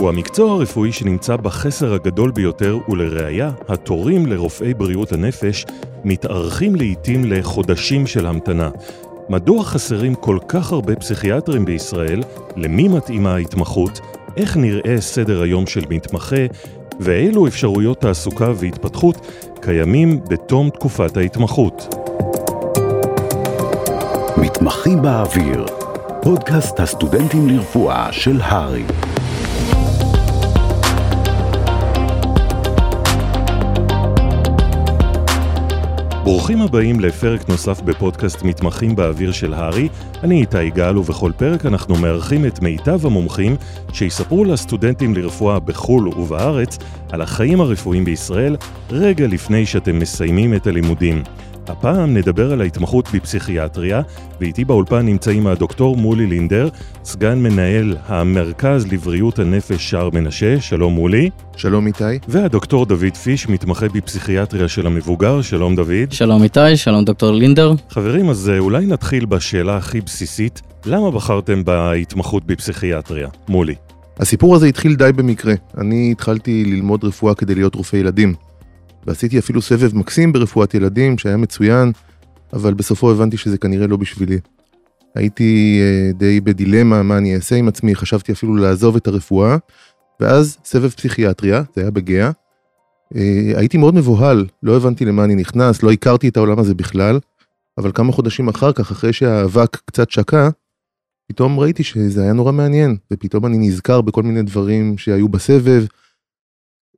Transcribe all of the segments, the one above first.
הוא המקצוע הרפואי שנמצא בחסר הגדול ביותר, ולראיה, התורים לרופאי בריאות הנפש מתארכים לעיתים לחודשים של המתנה. מדוע חסרים כל כך הרבה פסיכיאטרים בישראל? למי מתאימה ההתמחות? איך נראה סדר היום של מתמחה? ואילו אפשרויות תעסוקה והתפתחות קיימים בתום תקופת ההתמחות. מתמחים באוויר, פודקאסט הסטודנטים לרפואה של הר"י. ברוכים הבאים לפרק נוסף בפודקאסט מתמחים באוויר של הר"י. אני איתי גל ובכל פרק אנחנו מארחים את מיטב המומחים שיספרו לסטודנטים לרפואה בחו"ל ובארץ על החיים הרפואיים בישראל רגע לפני שאתם מסיימים את הלימודים. הפעם נדבר על ההתמחות בפסיכיאטריה, ואיתי באולפן נמצאים הדוקטור מולי לינדר, סגן מנהל המרכז לבריאות הנפש שער מנשה, שלום מולי. שלום איתי. והדוקטור דוד פיש, מתמחה בפסיכיאטריה של המבוגר, שלום דוד. שלום איתי, שלום דוקטור לינדר. חברים, אז אה, אולי נתחיל בשאלה הכי בסיסית, למה בחרתם בהתמחות בפסיכיאטריה? מולי. הסיפור הזה התחיל די במקרה. אני התחלתי ללמוד רפואה כדי להיות רופא ילדים. ועשיתי אפילו סבב מקסים ברפואת ילדים שהיה מצוין, אבל בסופו הבנתי שזה כנראה לא בשבילי. הייתי uh, די בדילמה מה אני אעשה עם עצמי, חשבתי אפילו לעזוב את הרפואה, ואז סבב פסיכיאטריה, זה היה בגאה. Uh, הייתי מאוד מבוהל, לא הבנתי למה אני נכנס, לא הכרתי את העולם הזה בכלל, אבל כמה חודשים אחר כך, אחרי שהאבק קצת שקע, פתאום ראיתי שזה היה נורא מעניין, ופתאום אני נזכר בכל מיני דברים שהיו בסבב,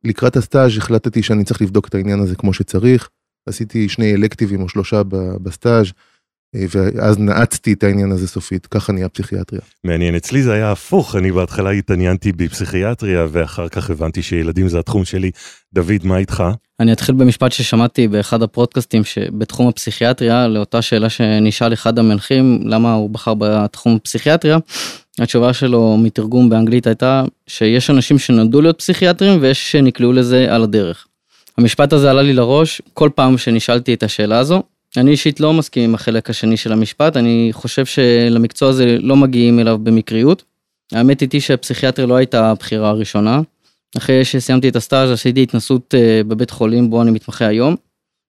לקראת הסטאז' החלטתי שאני צריך לבדוק את העניין הזה כמו שצריך. עשיתי שני אלקטיבים או שלושה בסטאז' אה, ואז נעצתי את העניין הזה סופית, ככה נהיה פסיכיאטריה. מעניין, אצלי זה היה הפוך, אני בהתחלה התעניינתי בפסיכיאטריה ואחר כך הבנתי שילדים זה התחום שלי. דוד, מה איתך? אני אתחיל במשפט ששמעתי באחד הפרודקאסטים שבתחום הפסיכיאטריה, לאותה שאלה שנשאל אחד המנחים, למה הוא בחר בתחום הפסיכיאטריה, התשובה שלו מתרגום באנגלית הייתה שיש אנשים שנולדו להיות פסיכיאטרים ויש שנקלעו לזה על הדרך. המשפט הזה עלה לי לראש כל פעם שנשאלתי את השאלה הזו. אני אישית לא מסכים עם החלק השני של המשפט, אני חושב שלמקצוע הזה לא מגיעים אליו במקריות. האמת איתי שהפסיכיאטריה לא הייתה הבחירה הראשונה. אחרי שסיימתי את הסטאז' עשיתי התנסות אה, בבית חולים בו אני מתמחה היום.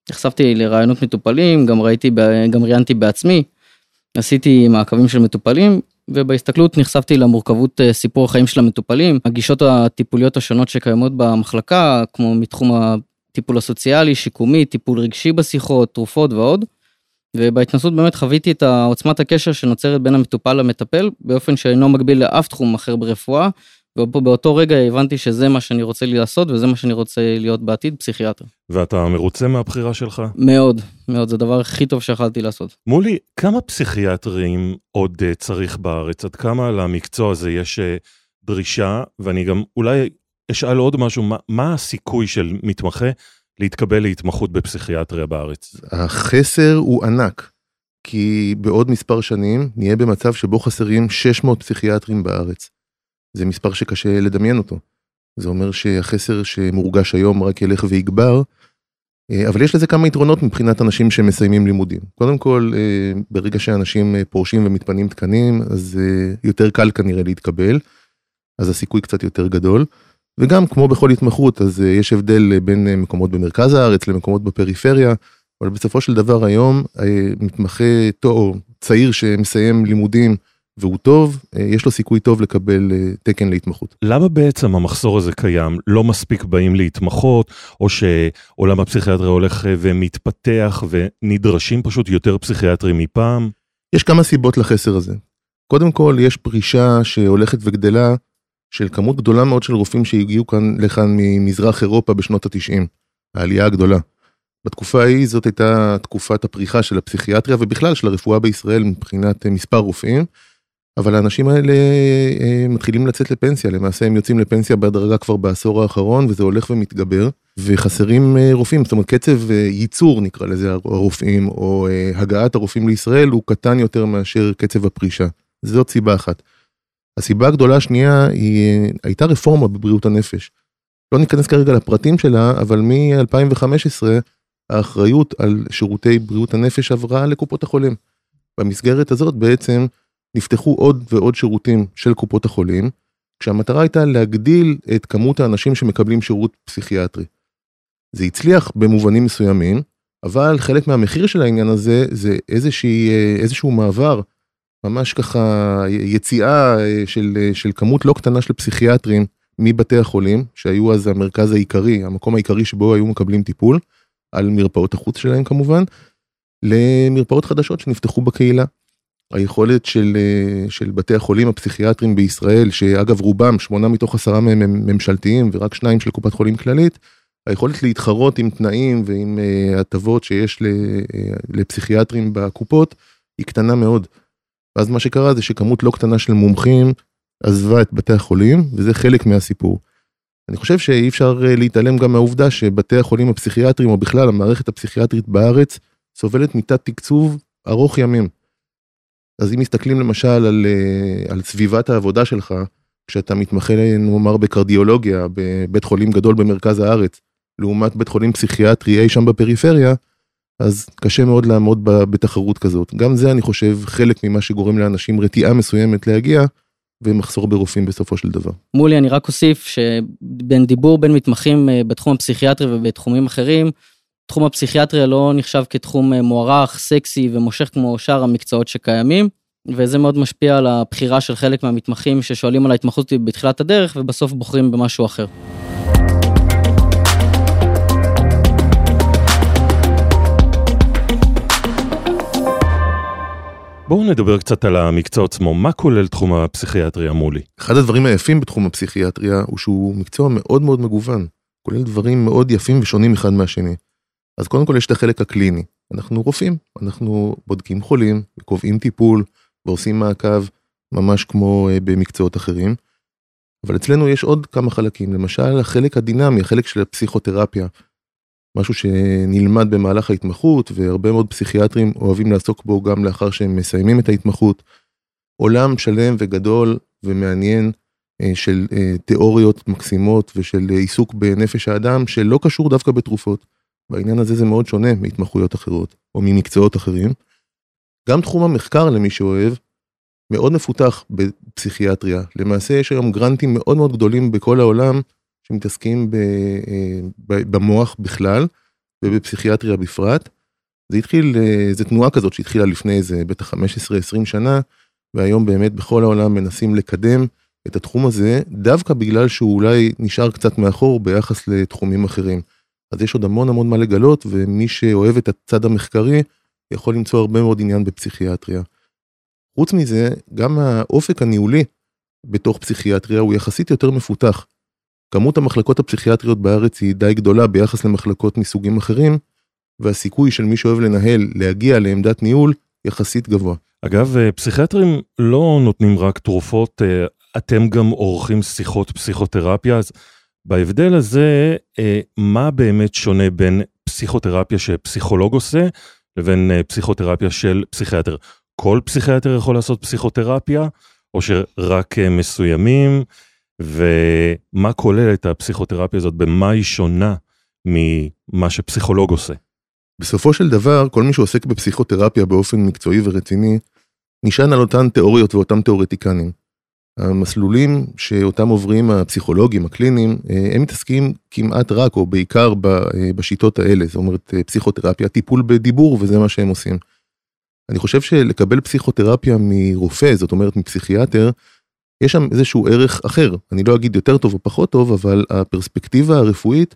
נחשפתי לרעיונות מטופלים, גם ראיתי, גם ראיינתי בעצמי. עשיתי מעקבים של מטופלים ובהסתכלות נחשפתי למורכבות אה, סיפור החיים של המטופלים, הגישות הטיפוליות השונות שקיימות במחלקה, כמו מתחום הטיפול הסוציאלי, שיקומי, טיפול רגשי בשיחות, תרופות ועוד. ובהתנסות באמת חוויתי את עוצמת הקשר שנוצרת בין המטופל למטפל באופן שאינו מקביל לאף תחום אחר ברפואה ובאותו רגע הבנתי שזה מה שאני רוצה לעשות וזה מה שאני רוצה להיות בעתיד, פסיכיאטר. ואתה מרוצה מהבחירה שלך? מאוד, מאוד, זה הדבר הכי טוב שיכולתי לעשות. מולי, כמה פסיכיאטרים עוד uh, צריך בארץ? עד כמה למקצוע הזה יש uh, דרישה? ואני גם אולי אשאל עוד משהו, מה, מה הסיכוי של מתמחה להתקבל להתמחות בפסיכיאטריה בארץ? החסר הוא ענק, כי בעוד מספר שנים נהיה במצב שבו חסרים 600 פסיכיאטרים בארץ. זה מספר שקשה לדמיין אותו. זה אומר שהחסר שמורגש היום רק ילך ויגבר, אה, אבל יש לזה כמה יתרונות מבחינת אנשים שמסיימים לימודים. קודם כל, אה, ברגע שאנשים אה, פורשים ומתפנים תקנים, אז יותר קל כנראה להתקבל, אז הסיכוי קצת יותר גדול. וגם כמו בכל התמחות, אז יש הבדל בין מקומות במרכז הארץ למקומות בפריפריה, אבל בסופו של דבר היום מתמחה טוב, צעיר שמסיים לימודים, והוא טוב, אה, יש לו סיכוי טוב לקבל אה, תקן להתמחות. למה בעצם המחסור הזה קיים? לא מספיק באים להתמחות, או שעולם הפסיכיאטריה הולך אה, ומתפתח ונדרשים פשוט יותר פסיכיאטרים מפעם? יש כמה סיבות לחסר הזה. קודם כל, יש פרישה שהולכת וגדלה של כמות גדולה מאוד של רופאים שהגיעו כאן לכאן ממזרח אירופה בשנות התשעים, העלייה הגדולה. בתקופה ההיא זאת הייתה תקופת הפריחה של הפסיכיאטריה ובכלל של הרפואה בישראל מבחינת מספר רופאים. אבל האנשים האלה אה, מתחילים לצאת לפנסיה, למעשה הם יוצאים לפנסיה בהדרגה כבר בעשור האחרון וזה הולך ומתגבר וחסרים אה, רופאים, זאת אומרת קצב אה, ייצור נקרא לזה הרופאים או הגעת הרופאים לישראל הוא קטן יותר מאשר קצב הפרישה, זאת סיבה אחת. הסיבה הגדולה השנייה היא הייתה רפורמה בבריאות הנפש. לא ניכנס כרגע לפרטים שלה, אבל מ-2015 האחריות על שירותי בריאות הנפש עברה לקופות החולים. במסגרת הזאת בעצם נפתחו עוד ועוד שירותים של קופות החולים, כשהמטרה הייתה להגדיל את כמות האנשים שמקבלים שירות פסיכיאטרי. זה הצליח במובנים מסוימים, אבל חלק מהמחיר של העניין הזה זה איזושהי, איזשהו מעבר, ממש ככה יציאה של, של כמות לא קטנה של פסיכיאטרים מבתי החולים, שהיו אז המרכז העיקרי, המקום העיקרי שבו היו מקבלים טיפול, על מרפאות החוץ שלהם כמובן, למרפאות חדשות שנפתחו בקהילה. היכולת של, של בתי החולים הפסיכיאטרים בישראל, שאגב רובם, שמונה מתוך עשרה מהם הם ממשלתיים ורק שניים של קופת חולים כללית, היכולת להתחרות עם תנאים ועם uh, הטבות שיש לפסיכיאטרים בקופות היא קטנה מאוד. ואז מה שקרה זה שכמות לא קטנה של מומחים עזבה את בתי החולים, וזה חלק מהסיפור. אני חושב שאי אפשר להתעלם גם מהעובדה שבתי החולים הפסיכיאטריים, או בכלל המערכת הפסיכיאטרית בארץ, סובלת מתת תקצוב ארוך ימים. אז אם מסתכלים למשל על, על סביבת העבודה שלך, כשאתה מתמחה נאמר בקרדיולוגיה, בבית חולים גדול במרכז הארץ, לעומת בית חולים פסיכיאטרי אי שם בפריפריה, אז קשה מאוד לעמוד בתחרות כזאת. גם זה אני חושב חלק ממה שגורם לאנשים רתיעה מסוימת להגיע, ומחסור ברופאים בסופו של דבר. מולי, אני רק אוסיף שבין דיבור בין מתמחים אה, בתחום הפסיכיאטרי ובתחומים אחרים, תחום הפסיכיאטריה לא נחשב כתחום אה, מוערך, סקסי ומושך כמו שאר המקצועות שקיימים, וזה מאוד משפיע על הבחירה של חלק מהמתמחים ששואלים על ההתמחות בתחילת הדרך ובסוף בוחרים במשהו אחר. בואו נדבר קצת על המקצוע עצמו, מה כולל תחום הפסיכיאטריה מולי? אחד הדברים היפים בתחום הפסיכיאטריה הוא שהוא מקצוע מאוד מאוד מגוון, כולל דברים מאוד יפים ושונים אחד מהשני. אז קודם כל יש את החלק הקליני, אנחנו רופאים, אנחנו בודקים חולים, קובעים טיפול ועושים מעקב ממש כמו אה, במקצועות אחרים. אבל אצלנו יש עוד כמה חלקים, למשל החלק הדינמי, החלק של הפסיכותרפיה, משהו שנלמד במהלך ההתמחות והרבה מאוד פסיכיאטרים אוהבים לעסוק בו גם לאחר שהם מסיימים את ההתמחות. עולם שלם וגדול ומעניין אה, של אה, תיאוריות מקסימות ושל עיסוק בנפש האדם שלא קשור דווקא בתרופות. בעניין הזה זה מאוד שונה מהתמחויות אחרות או ממקצועות אחרים. גם תחום המחקר למי שאוהב מאוד מפותח בפסיכיאטריה. למעשה יש היום גרנטים מאוד מאוד גדולים בכל העולם שמתעסקים אה, במוח בכלל ובפסיכיאטריה בפרט. זה התחיל, אה, זה תנועה כזאת שהתחילה לפני איזה בטח 15-20 שנה, והיום באמת בכל העולם מנסים לקדם את התחום הזה, דווקא בגלל שהוא אולי נשאר קצת מאחור ביחס לתחומים אחרים. אז יש עוד המון המון מה לגלות, ומי שאוהב את הצד המחקרי, יכול למצוא הרבה מאוד עניין בפסיכיאטריה. חוץ מזה, גם האופק הניהולי בתוך פסיכיאטריה הוא יחסית יותר מפותח. כמות המחלקות הפסיכיאטריות בארץ היא די גדולה ביחס למחלקות מסוגים אחרים, והסיכוי של מי שאוהב לנהל להגיע לעמדת ניהול יחסית גבוה. אגב, אה, פסיכיאטרים לא נותנים רק תרופות, אה, אתם גם עורכים שיחות פסיכותרפיה, אז בהבדל הזה, אה, מה באמת שונה בין פסיכותרפיה שפסיכולוג עושה, לבין פסיכותרפיה של פסיכיאטר? כל פסיכיאטר יכול לעשות פסיכותרפיה, או שרק מסוימים? ומה כולל את הפסיכותרפיה הזאת, במה היא שונה ממה שפסיכולוג עושה. בסופו של דבר, כל מי שעוסק בפסיכותרפיה באופן מקצועי ורציני, נשען על אותן תיאוריות ואותם תיאורטיקנים. המסלולים שאותם עוברים הפסיכולוגים הקליניים, אה, הם מתעסקים כמעט רק או בעיקר אה, בשיטות האלה, זאת אומרת אה, פסיכותרפיה, טיפול בדיבור וזה מה שהם עושים. אני חושב שלקבל פסיכותרפיה מרופא, זאת אומרת מפסיכיאטר, יש שם איזשהו ערך אחר, אני לא אגיד יותר טוב או פחות טוב, אבל הפרספקטיבה הרפואית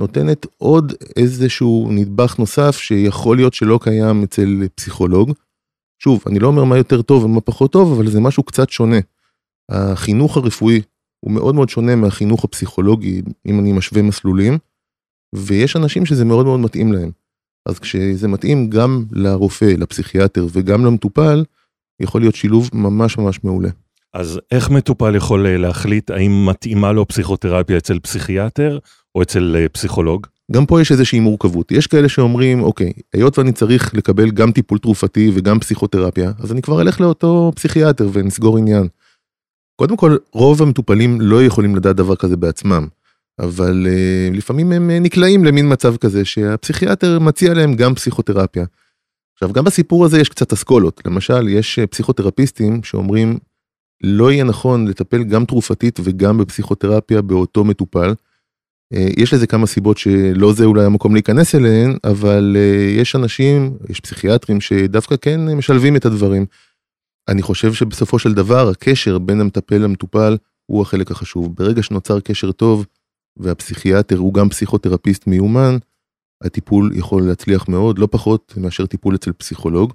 נותנת עוד איזשהו נדבך נוסף שיכול להיות שלא קיים אצל פסיכולוג. שוב, אני לא אומר מה יותר טוב ומה פחות טוב, אבל זה משהו קצת שונה. החינוך הרפואי הוא מאוד מאוד שונה מהחינוך הפסיכולוגי, אם אני משווה מסלולים, ויש אנשים שזה מאוד מאוד מתאים להם. אז כשזה מתאים גם לרופא, לפסיכיאטר וגם למטופל, יכול להיות שילוב ממש ממש מעולה. אז איך מטופל יכול אה, להחליט האם מתאימה לו פסיכותרפיה אצל פסיכיאטר או אצל אה, פסיכולוג? גם פה יש איזושהי מורכבות. יש כאלה שאומרים, אוקיי, היות ואני צריך לקבל גם טיפול תרופתי וגם פסיכותרפיה, אז אני כבר אלך לאותו פסיכיאטר ונסגור עניין. קודם כל, רוב המטופלים לא יכולים לדעת דבר כזה בעצמם, אבל uh, לפעמים הם נקלעים למין מצב כזה שהפסיכיאטר מציע להם גם פסיכותרפיה. עכשיו, גם בסיפור הזה יש קצת אסכולות. למשל, יש פסיכותרפיסטים שאומרים, לא יהיה נכון לטפל גם תרופתית וגם בפסיכותרפיה באותו מטופל. אה, יש לזה כמה סיבות שלא זה אולי המקום להיכנס אליהן, אבל אה, יש אנשים, יש פסיכיאטרים שדווקא כן משלבים את הדברים. אני חושב שבסופו של דבר הקשר בין המטפל למטופל הוא החלק החשוב. ברגע שנוצר קשר טוב והפסיכיאטר הוא גם פסיכותרפיסט מיומן, הטיפול יכול להצליח מאוד, לא פחות מאשר טיפול אצל פסיכולוג.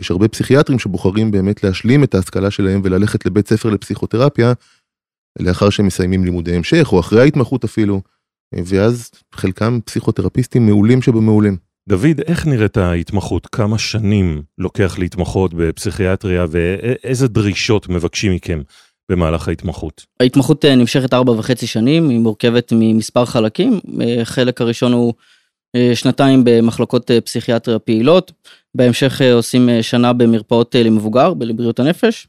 יש הרבה פסיכיאטרים שבוחרים באמת להשלים את ההשכלה שלהם וללכת לבית ספר לפסיכותרפיה, לאחר שהם מסיימים לימודי המשך או אחרי ההתמחות אפילו, ואז חלקם פסיכותרפיסטים מעולים שבמעולים. דוד, איך נראית ההתמחות? כמה שנים לוקח להתמחות בפסיכיאטריה ואיזה דרישות מבקשים מכם במהלך ההתמחות? ההתמחות אה, נמשכת ארבע וחצי שנים, היא מורכבת ממספר חלקים. אה, חלק הראשון הוא אה, שנתיים במחלקות פסיכיאטריה פעילות, בהמשך עושים שנה במרפאות למבוגר, בבריאות הנפש,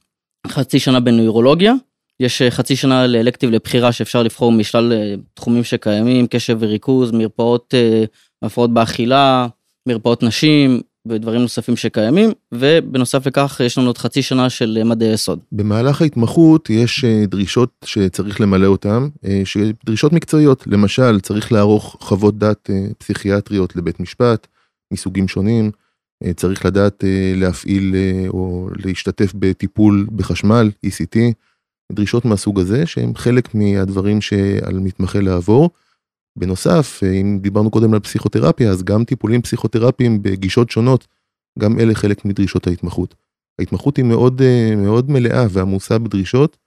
חצי שנה בנוירולוגיה, יש חצי שנה לאלקטיב לבחירה שאפשר לבחור משלל תחומים שקיימים, קשב וריכוז, מרפאות הפרעות באכילה, מרפאות נשים ודברים נוספים שקיימים, ובנוסף לכך יש לנו עוד חצי שנה של מדעי יסוד. במהלך ההתמחות יש אה, דרישות שצריך למלא אותן, אה, דרישות מקצועיות, למשל צריך לערוך חוות דעת אה, פסיכיאטריות לבית משפט מסוגים שונים, צריך לדעת להפעיל או להשתתף בטיפול בחשמל, ECT, דרישות מהסוג הזה שהם חלק מהדברים שעל מתמחה לעבור. בנוסף, אם דיברנו קודם על פסיכותרפיה, אז גם טיפולים פסיכותרפיים בגישות שונות, גם אלה חלק מדרישות ההתמחות. ההתמחות היא מאוד אה, מאוד מלאה ועמוסה בדרישות,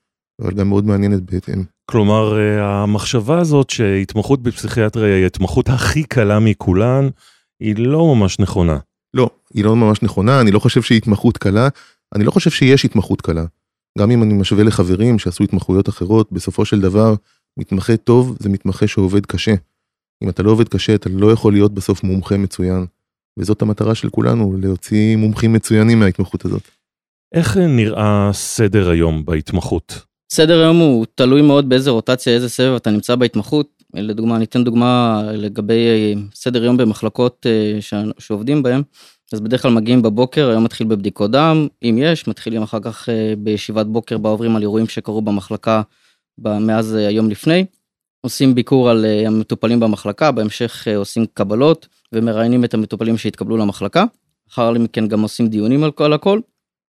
אבל גם מאוד מעניינת בהתאם. כלומר, אה, המחשבה הזאת שהתמחות בפסיכיאטריה היא ההתמחות הכי קלה מכולן, היא לא ממש נכונה. לא, היא לא ממש נכונה, אני לא חושב שהיא התמחות קלה, אני לא חושב שיש התמחות קלה. גם אם אני משווה לחברים שעשו התמחויות אחרות, בסופו של דבר, מתמחה טוב זה מתמחה שעובד קשה. אם אתה לא עובד קשה אתה לא יכול להיות בסוף מומחה מצוין. וזאת המטרה של כולנו, להוציא מומחים מצוינים מההתמחות הזאת. איך נראה סדר היום בהתמחות? סדר היום הוא תלוי מאוד באיזה רוטציה, איזה סבב אתה נמצא בהתמחות. לדוגמה, אני אתן דוגמה לגבי אה, סדר יום במחלקות אה, שעובדים בהם. אז בדרך כלל מגיעים בבוקר, היום מתחיל בבדיקות דם, אם יש, מתחילים אחר כך אה, בישיבת בוקר בה עוברים על אירועים שקרו במחלקה מאז אה, היום לפני. עושים ביקור על אה, המטופלים במחלקה, בהמשך אה, עושים קבלות ומראיינים את המטופלים שהתקבלו למחלקה. אחר מכן גם עושים דיונים על כל הכל.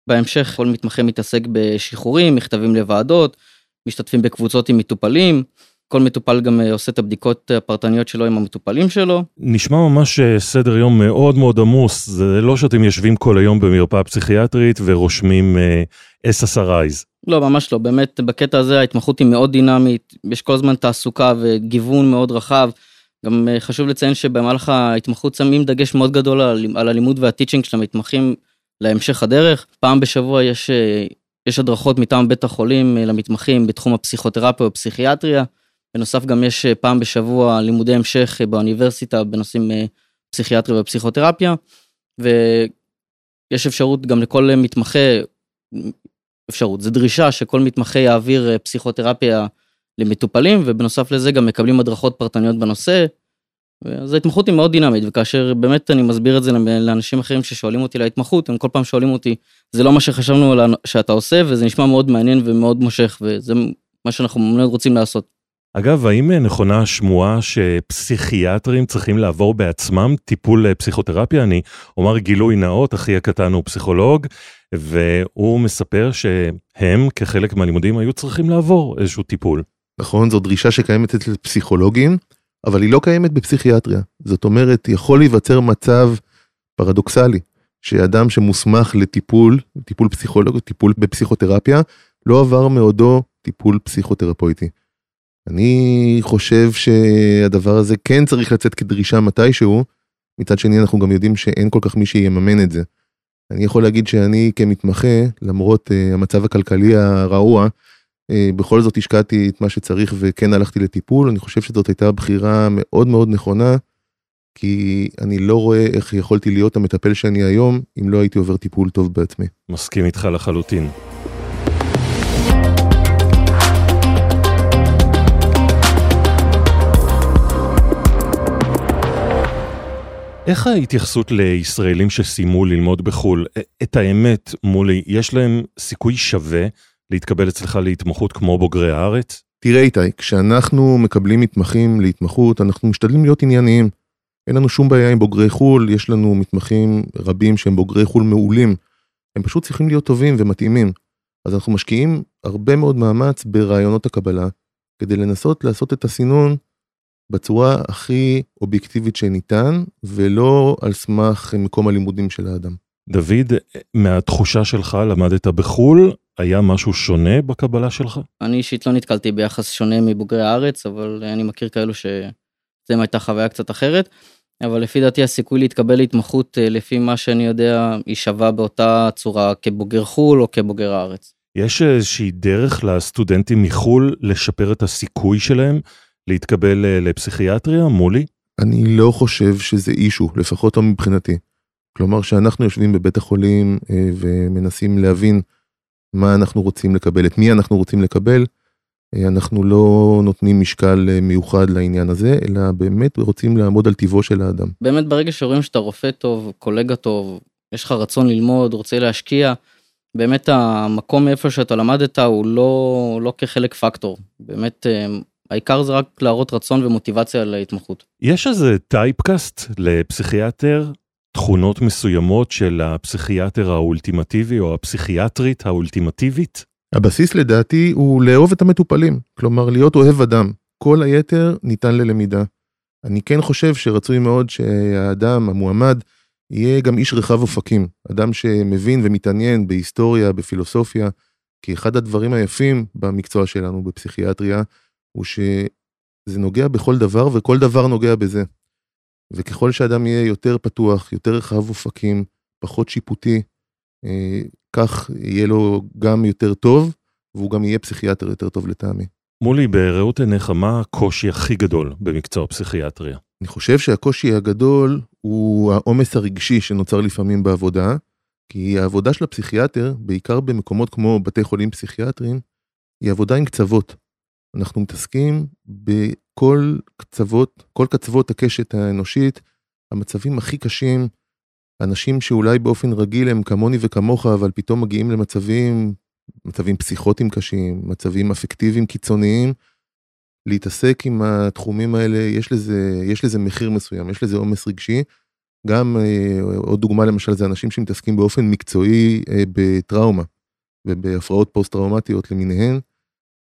בהמשך כל מתמחה מתעסק בשחרורים, מכתבים לוועדות, משתתפים בקבוצות עם מטופלים, כל מטופל גם עושה את הבדיקות הפרטניות שלו עם המטופלים שלו. נשמע ממש סדר יום מאוד מאוד עמוס, זה לא שאתם יושבים כל היום במרפאה פסיכיאטרית ורושמים SSRIs. לא, ממש לא, באמת בקטע הזה ההתמחות היא מאוד דינמית, יש כל הזמן תעסוקה וגיוון מאוד רחב. גם אה, חשוב לציין שבמהלך ההתמחות שמים דגש מאוד גדול על, הלימוד והטיצ'ינג של המתמחים להמשך הדרך. פעם בשבוע יש, אה, יש הדרכות מטעם בית החולים אה, למתמחים בתחום הפסיכותרפיה ופסיכיאטריה. בנוסף גם יש פעם בשבוע לימודי המשך באוניברסיטה בנושאים פסיכיאטריה ופסיכותרפיה. ויש אפשרות גם לכל מתמחה אפשרות, זו דרישה שכל מתמחה יעביר אה, פסיכותרפיה למטופלים, ובנוסף לזה גם מקבלים הדרכות פרטניות בנושא. אז ההתמחות היא מאוד דינמית, וכאשר באמת אני מסביר את זה לאנשים אחרים ששואלים אותי להתמחות, הם כל פעם שואלים אותי, זה לא מה שחשבנו שאתה עושה, וזה נשמע מאוד מעניין ומאוד מושך, וזה מה שאנחנו מאוד רוצים לעשות. אגב, האם נכונה השמועה שפסיכיאטרים צריכים לעבור בעצמם טיפול אה, פסיכותרפיה? אני אומר גילוי נאות, אחי הקטן הוא פסיכולוג, והוא מספר שהם כחלק מהלימודים היו צריכים לעבור איזשהו טיפול. נכון, זו דרישה שקיימת אצל פסיכולוגים, אבל היא לא קיימת בפסיכיאטריה. זאת אומרת, יכול להיווצר מצב פרדוקסלי, שאדם שמוסמך לטיפול, טיפול פסיכולוג, טיפול בפסיכותרפיה, לא עבר מעודו טיפול פסיכותרפויטי. אני חושב שהדבר הזה כן צריך לצאת כדרישה מתישהו, מצד שני אנחנו גם יודעים שאין כל כך מי שיממן את זה. אני יכול להגיד שאני כמתמחה, למרות uh, המצב הכלכלי הרעוע, uh, בכל זאת השקעתי את מה שצריך וכן הלכתי לטיפול, אני חושב שזאת הייתה בחירה מאוד מאוד נכונה, כי אני לא רואה איך יכולתי להיות המטפל שאני היום, אם לא הייתי עובר טיפול טוב בעצמי. מסכים איתך לחלוטין. איך ההתייחסות לישראלים שסיימו ללמוד בחו"ל? את האמת, מולי, יש להם סיכוי שווה להתקבל אצלך להתמחות כמו בוגרי הארץ? תראה איתי, כשאנחנו מקבלים מתמחים להתמחות, אנחנו משתדלים להיות ענייניים. אין לנו שום בעיה עם בוגרי חו"ל, יש לנו מתמחים רבים שהם בוגרי חו"ל מעולים. הם פשוט צריכים להיות טובים ומתאימים. אז אנחנו משקיעים הרבה מאוד מאמץ ברעיונות הקבלה, כדי לנסות לעשות את הסינון בצורה הכי אובייקטיבית שניתן, ולא על סמך מקום הלימודים של האדם. דוד, מהתחושה שלך למדת בחו"ל, היה משהו שונה בקבלה שלך? אני אישית לא נתקלתי ביחס שונה מבוגרי הארץ, אבל אני מכיר כאלו שזה הייתה חוויה קצת אחרת. אבל לפי דעתי הסיכוי להתקבל להתמחות אה, לפי מה שאני יודע היא שווה באותה צורה כבוגר חו"ל או כבוגר הארץ. יש איזושהי דרך לסטודנטים מחו"ל לשפר את הסיכוי שלהם להתקבל אה, לפסיכיאטריה מולי? אני לא חושב שזה אישו, לפחות לא מבחינתי. כלומר שאנחנו יושבים בבית החולים אה, ומנסים להבין מה אנחנו רוצים לקבל, את מי אנחנו רוצים לקבל, אה, אנחנו לא נותנים משקל מיוחד לעניין הזה, אלא באמת רוצים לעמוד על טיבו של האדם. באמת ברגע שרואים שאתה רופא טוב, קולגה טוב, יש לך רצון ללמוד, רוצה להשקיע, באמת המקום מאיפה שאתה למדת הוא לא, לא כחלק פקטור. באמת העיקר זה רק להראות רצון ומוטיבציה להתמחות. יש איזה טייפקאסט לפסיכיאטר, תכונות מסוימות של הפסיכיאטר האולטימטיבי או הפסיכיאטרית האולטימטיבית? הבסיס לדעתי הוא לאהוב את המטופלים, כלומר להיות אוהב אדם. כל היתר ניתן ללמידה. אני כן חושב שרצוי מאוד שהאדם, המועמד, יהיה גם איש רחב אופקים, אדם שמבין ומתעניין בהיסטוריה, בפילוסופיה, כי אחד הדברים היפים במקצוע שלנו בפסיכיאטריה, הוא שזה נוגע בכל דבר וכל דבר נוגע בזה. וככל שאדם יהיה יותר פתוח, יותר רחב אופקים, פחות שיפוטי, אה, כך יהיה לו גם יותר טוב, והוא גם יהיה פסיכיאטר יותר טוב לטעמי. מולי, בראות עיניך, מה הקושי הכי גדול במקצוע פסיכיאטריה? אני חושב שהקושי הגדול הוא העומס הרגשי שנוצר לפעמים בעבודה, כי העבודה של הפסיכיאטר, בעיקר במקומות כמו בתי חולים פסיכיאטריים, היא עבודה עם קצוות. אנחנו מתעסקים בכל קצוות, כל קצוות הקשת האנושית, המצבים הכי קשים, אנשים שאולי באופן רגיל הם כמוני וכמוך, אבל פתאום מגיעים למצבים, מצבים פסיכוטיים קשים, מצבים אפקטיביים קיצוניים. להתעסק עם התחומים האלה, יש לזה, יש לזה מחיר מסוים, יש לזה עומס רגשי. גם אה, עוד דוגמה למשל זה אנשים שמתעסקים באופן מקצועי אה, בטראומה ובהפרעות פוסט-טראומטיות למיניהן.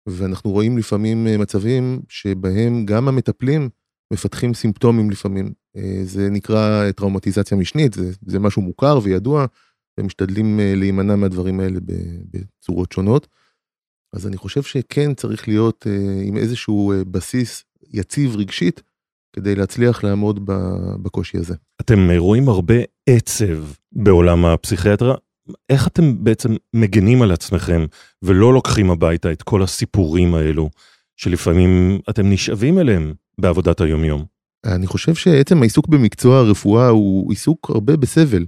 ואנחנו רואים לפעמים אה, מצבים שבהם גם המטפלים מפתחים סימפטומים לפעמים. אה, זה נקרא טראומטיזציה משנית, זה, זה משהו מוכר וידוע, ומשתדלים אה, להימנע מהדברים האלה בצורות שונות. אז אני חושב שכן צריך להיות עם איזשהו בסיס יציב רגשית, כדי להצליח לעמוד בקושי הזה. אתם רואים הרבה עצב בעולם הפסיכיאטרה, איך אתם בעצם מגנים על עצמכם ולא לוקחים הביתה את כל הסיפורים האלו שלפעמים אתם נשאבים אליהם בעבודת היומיום? אני חושב שעצם העיסוק במקצוע הרפואה הוא עיסוק הרבה בסבל,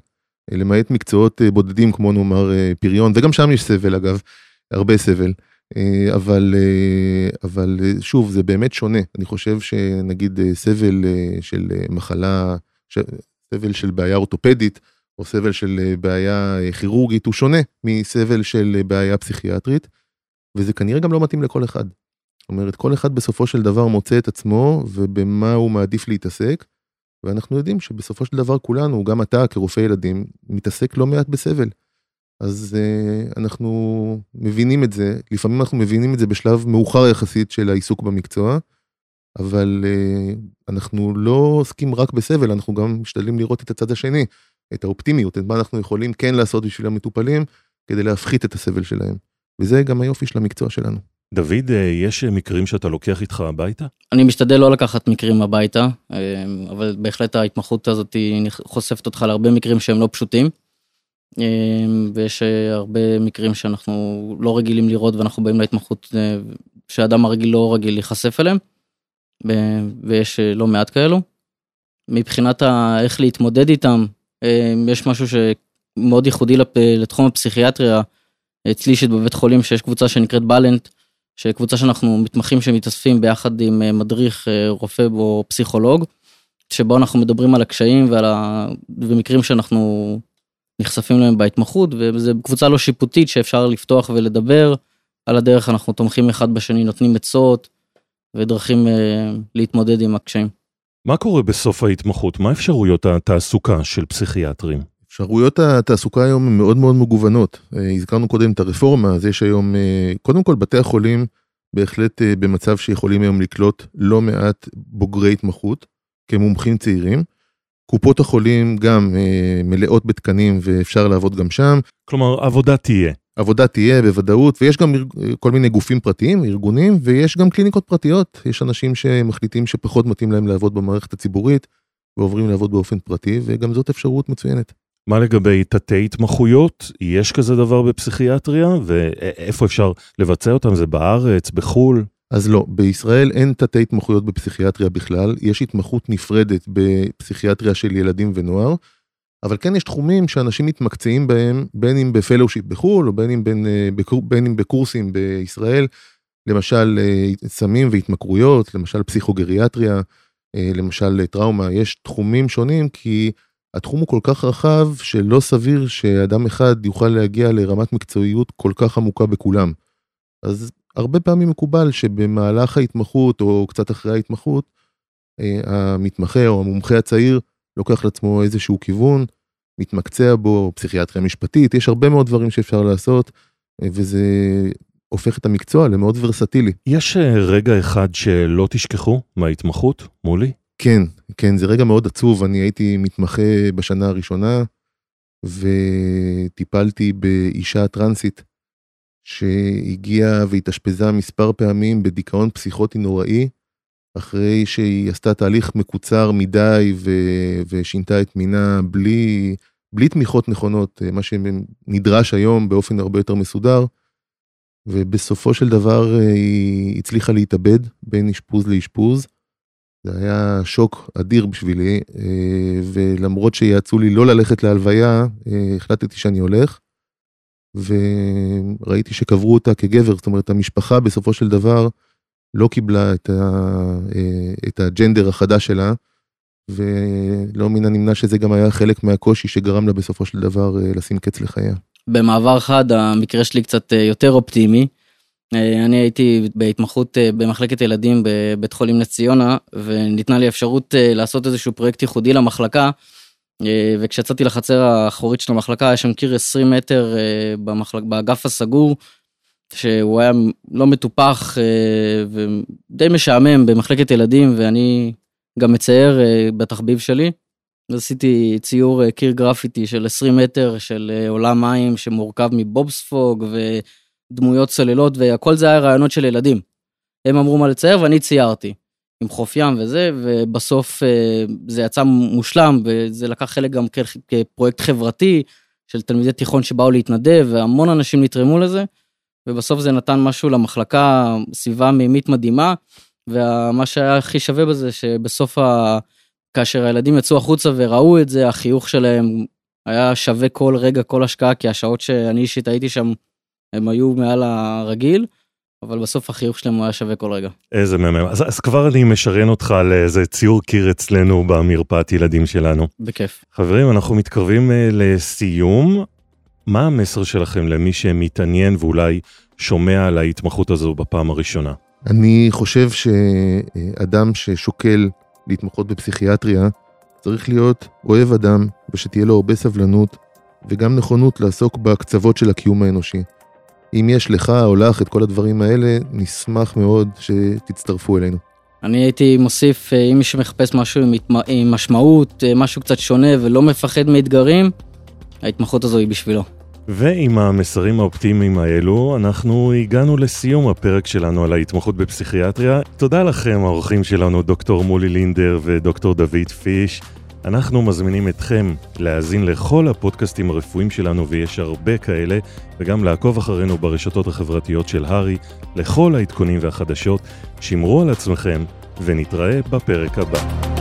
למעט מקצועות אה, בודדים כמו נאמר אה, פריון, וגם שם יש סבל אגב, הרבה סבל. אה, אבל, אבל שוב, זה באמת שונה. אני חושב שנגיד סבל של מחלה, סבל של בעיה אורתופדית, או סבל של אה, בעיה אה, כירורגית הוא שונה מסבל של אה, בעיה פסיכיאטרית, וזה כנראה גם לא מתאים לכל אחד. זאת אומרת, כל אחד בסופו של דבר מוצא את עצמו ובמה הוא מעדיף להתעסק, ואנחנו יודעים שבסופו של דבר כולנו, גם אתה כרופא ילדים, מתעסק לא מעט בסבל. אז uh, אנחנו מבינים את זה, לפעמים אנחנו מבינים את זה בשלב מאוחר יחסית של העיסוק במקצוע, אבל uh, אנחנו לא עוסקים רק בסבל, אנחנו גם משתדלים לראות את הצד השני, את האופטימיות, את מה אנחנו יכולים כן לעשות בשביל המטופלים, כדי להפחית את הסבל שלהם. וזה גם היופי של המקצוע שלנו. דוד, אה, יש מקרים שאתה לוקח איתך הביתה? אני משתדל לא לקחת מקרים הביתה, אה, אבל בהחלט ההתמחות הזאת חושפת אותך להרבה מקרים שהם לא פשוטים. אה, ויש הרבה מקרים שאנחנו לא רגילים לראות ואנחנו באים להתמחות שאדם הרגיל לא רגיל להיחשף אליהם. ויש לא מעט כאלו. מבחינת איך להתמודד איתם, יש משהו שמאוד ייחודי לתחום הפסיכיאטריה, אצלי אישית בבית חולים שיש קבוצה שנקראת בלנט, שקבוצה שאנחנו מתמחים שמתאספים ביחד עם אה, מדריך אה, רופא או פסיכולוג, שבו אנחנו מדברים על הקשיים ועל ה... ומקרים שאנחנו נחשפים להם בהתמחות, וזו קבוצה לא שיפוטית שאפשר לפתוח ולדבר, על הדרך אנחנו תומכים אחד בשני, נותנים עצות ודרכים אה, להתמודד עם הקשיים. מה קורה בסוף ההתמחות? מה אפשרויות התעסוקה של פסיכיאטרים? אפשרויות התעסוקה היום הן מאוד מאוד מגוונות. אה, הזכרנו קודם את הרפורמה, אז יש היום, אה, קודם כל בתי החולים בהחלט אה, במצב שיכולים היום לקלוט לא מעט בוגרי התמחות כמומחים צעירים. קופות החולים גם מלאות בתקנים ואפשר לעבוד גם שם. כלומר, עבודה תהיה. עבודה תהיה בוודאות, ויש גם כל מיני גופים פרטיים, ארגונים, ויש גם קליניקות פרטיות. יש אנשים שמחליטים שפחות מתאים להם לעבוד במערכת הציבורית, ועוברים לעבוד באופן פרטי, וגם זאת אפשרות מצוינת. מה לגבי תתי התמחויות? יש כזה דבר בפסיכיאטריה? ואיפה אפשר לבצע אותם? זה בארץ, בחו"ל? אז לא, בישראל אין תתי התמחויות בפסיכיאטריה בכלל, יש התמחות נפרדת בפסיכיאטריה של ילדים ונוער, אבל כן יש תחומים שאנשים מתמקצעים בהם, בין אם בפלושיפ בחו"ל, או בין אם, בין, אה, בין אם בקורסים בישראל, למשל אה, סמים והתמכרויות, למשל פסיכוגריאטריה, אה, למשל טראומה, יש תחומים שונים כי התחום הוא כל כך רחב שלא סביר שאדם אחד יוכל להגיע לרמת מקצועיות כל כך עמוקה בכולם. אז הרבה פעמים מקובל שבמהלך ההתמחות או קצת אחרי ההתמחות, המתמחה או המומחה הצעיר לוקח לעצמו איזשהו כיוון, מתמקצע בו, פסיכיאטריה משפטית, יש הרבה מאוד דברים שאפשר לעשות, וזה הופך את המקצוע למאוד ורסטילי. יש אה, רגע אחד שלא תשכחו מההתמחות מולי? כן, כן, זה רגע מאוד עצוב. אני הייתי מתמחה בשנה הראשונה, וטיפלתי באישה טרנסית שהגיעה והתאשפזה מספר פעמים בדיכאון פסיכוטי נוראי, אחרי שהיא עשתה תהליך מקוצר מדי ו... ושינתה את מינה בלי, בלי תמיכות נכונות, מה שנדרש היום באופן הרבה יותר מסודר. ובסופו של דבר אה, היא הצליחה להתאבד בין אשפוז לאשפוז. זה היה שוק אדיר בשבילי, אה, ולמרות שיעצו לי לא ללכת להלוויה, אה, החלטתי שאני הולך. וראיתי שקברו אותה כגבר, זאת אומרת המשפחה בסופו של דבר לא קיבלה את, ה, את הג'נדר החדש שלה, ולא מן הנמנע שזה גם היה חלק מהקושי שגרם לה בסופו של דבר לשים קץ לחייה. במעבר חד המקרה שלי קצת יותר אופטימי. אה, אני הייתי בהתמחות אה, במחלקת ילדים בבית חולים נס ציונה וניתנה לי אפשרות אה, לעשות איזשהו פרויקט ייחודי למחלקה. וכשיצאתי לחצר האחורית של המחלקה היה שם קיר 20 מטר במחלק, באגף הסגור שהוא היה לא מטופח ודי משעמם במחלקת ילדים ואני גם מצייר בתחביב שלי. עשיתי ציור קיר גרפיטי של 20 מטר של עולם מים שמורכב מבובספוג ו... דמויות צוללות והכל זה היה רעיונות של ילדים. הם אמרו מה לצייר ואני ציירתי. עם חוף ים וזה ובסוף אה, זה יצא מושלם וזה לקח חלק גם כפרויקט חברתי של תלמידי תיכון שבאו להתנדב והמון אנשים נתרמו לזה. ובסוף זה נתן משהו למחלקה סביבה מימית מדהימה ומה שהיה הכי שווה בזה שבסוף ה... כאשר הילדים יצאו החוצה וראו את זה החיוך שלהם היה שווה כל רגע כל השקעה כי השעות שאני אישית הייתי שם הם היו מעל הרגיל, אבל בסוף החיוך שלהם היה שווה כל רגע. איזה מהמם. אז, אז כבר אני משרן אותך לאיזה ציור קיר אצלנו במרפאת ילדים שלנו. בכיף. חברים, אנחנו מתקרבים uh, לסיום. מה המסר שלכם למי שמתעניין ואולי שומע על ההתמחות הזו בפעם הראשונה? אני חושב שאדם ששוקל להתמחות בפסיכיאטריה, צריך להיות אוהב אדם, ושתהיה לו הרבה סבלנות, וגם נכונות לעסוק בקצוות של הקיום האנושי. אם יש לך או לך את כל הדברים האלה, נשמח מאוד שתצטרפו אלינו. אני הייתי מוסיף, אה, אם מישהו מחפש משהו עם, משמעות, אה, משהו קצת שונה ולא מפחד מאתגרים, ההתמחות הזו היא בשבילו. ועם המסרים האופטימיים האלו, אנחנו הגענו לסיום הפרק שלנו על ההתמחות בפסיכיאטריה. תודה לכם, האורחים שלנו, דוקטור מולי לינדר ודוקטור דוד פיש. אנחנו מזמינים אתכם להאזין לכל הפודקאסטים הרפואיים שלנו, ויש הרבה כאלה, וגם לעקוב אחרינו ברשתות החברתיות של הארי, לכל העדכונים והחדשות. שמרו על עצמכם, ונתראה בפרק הבא.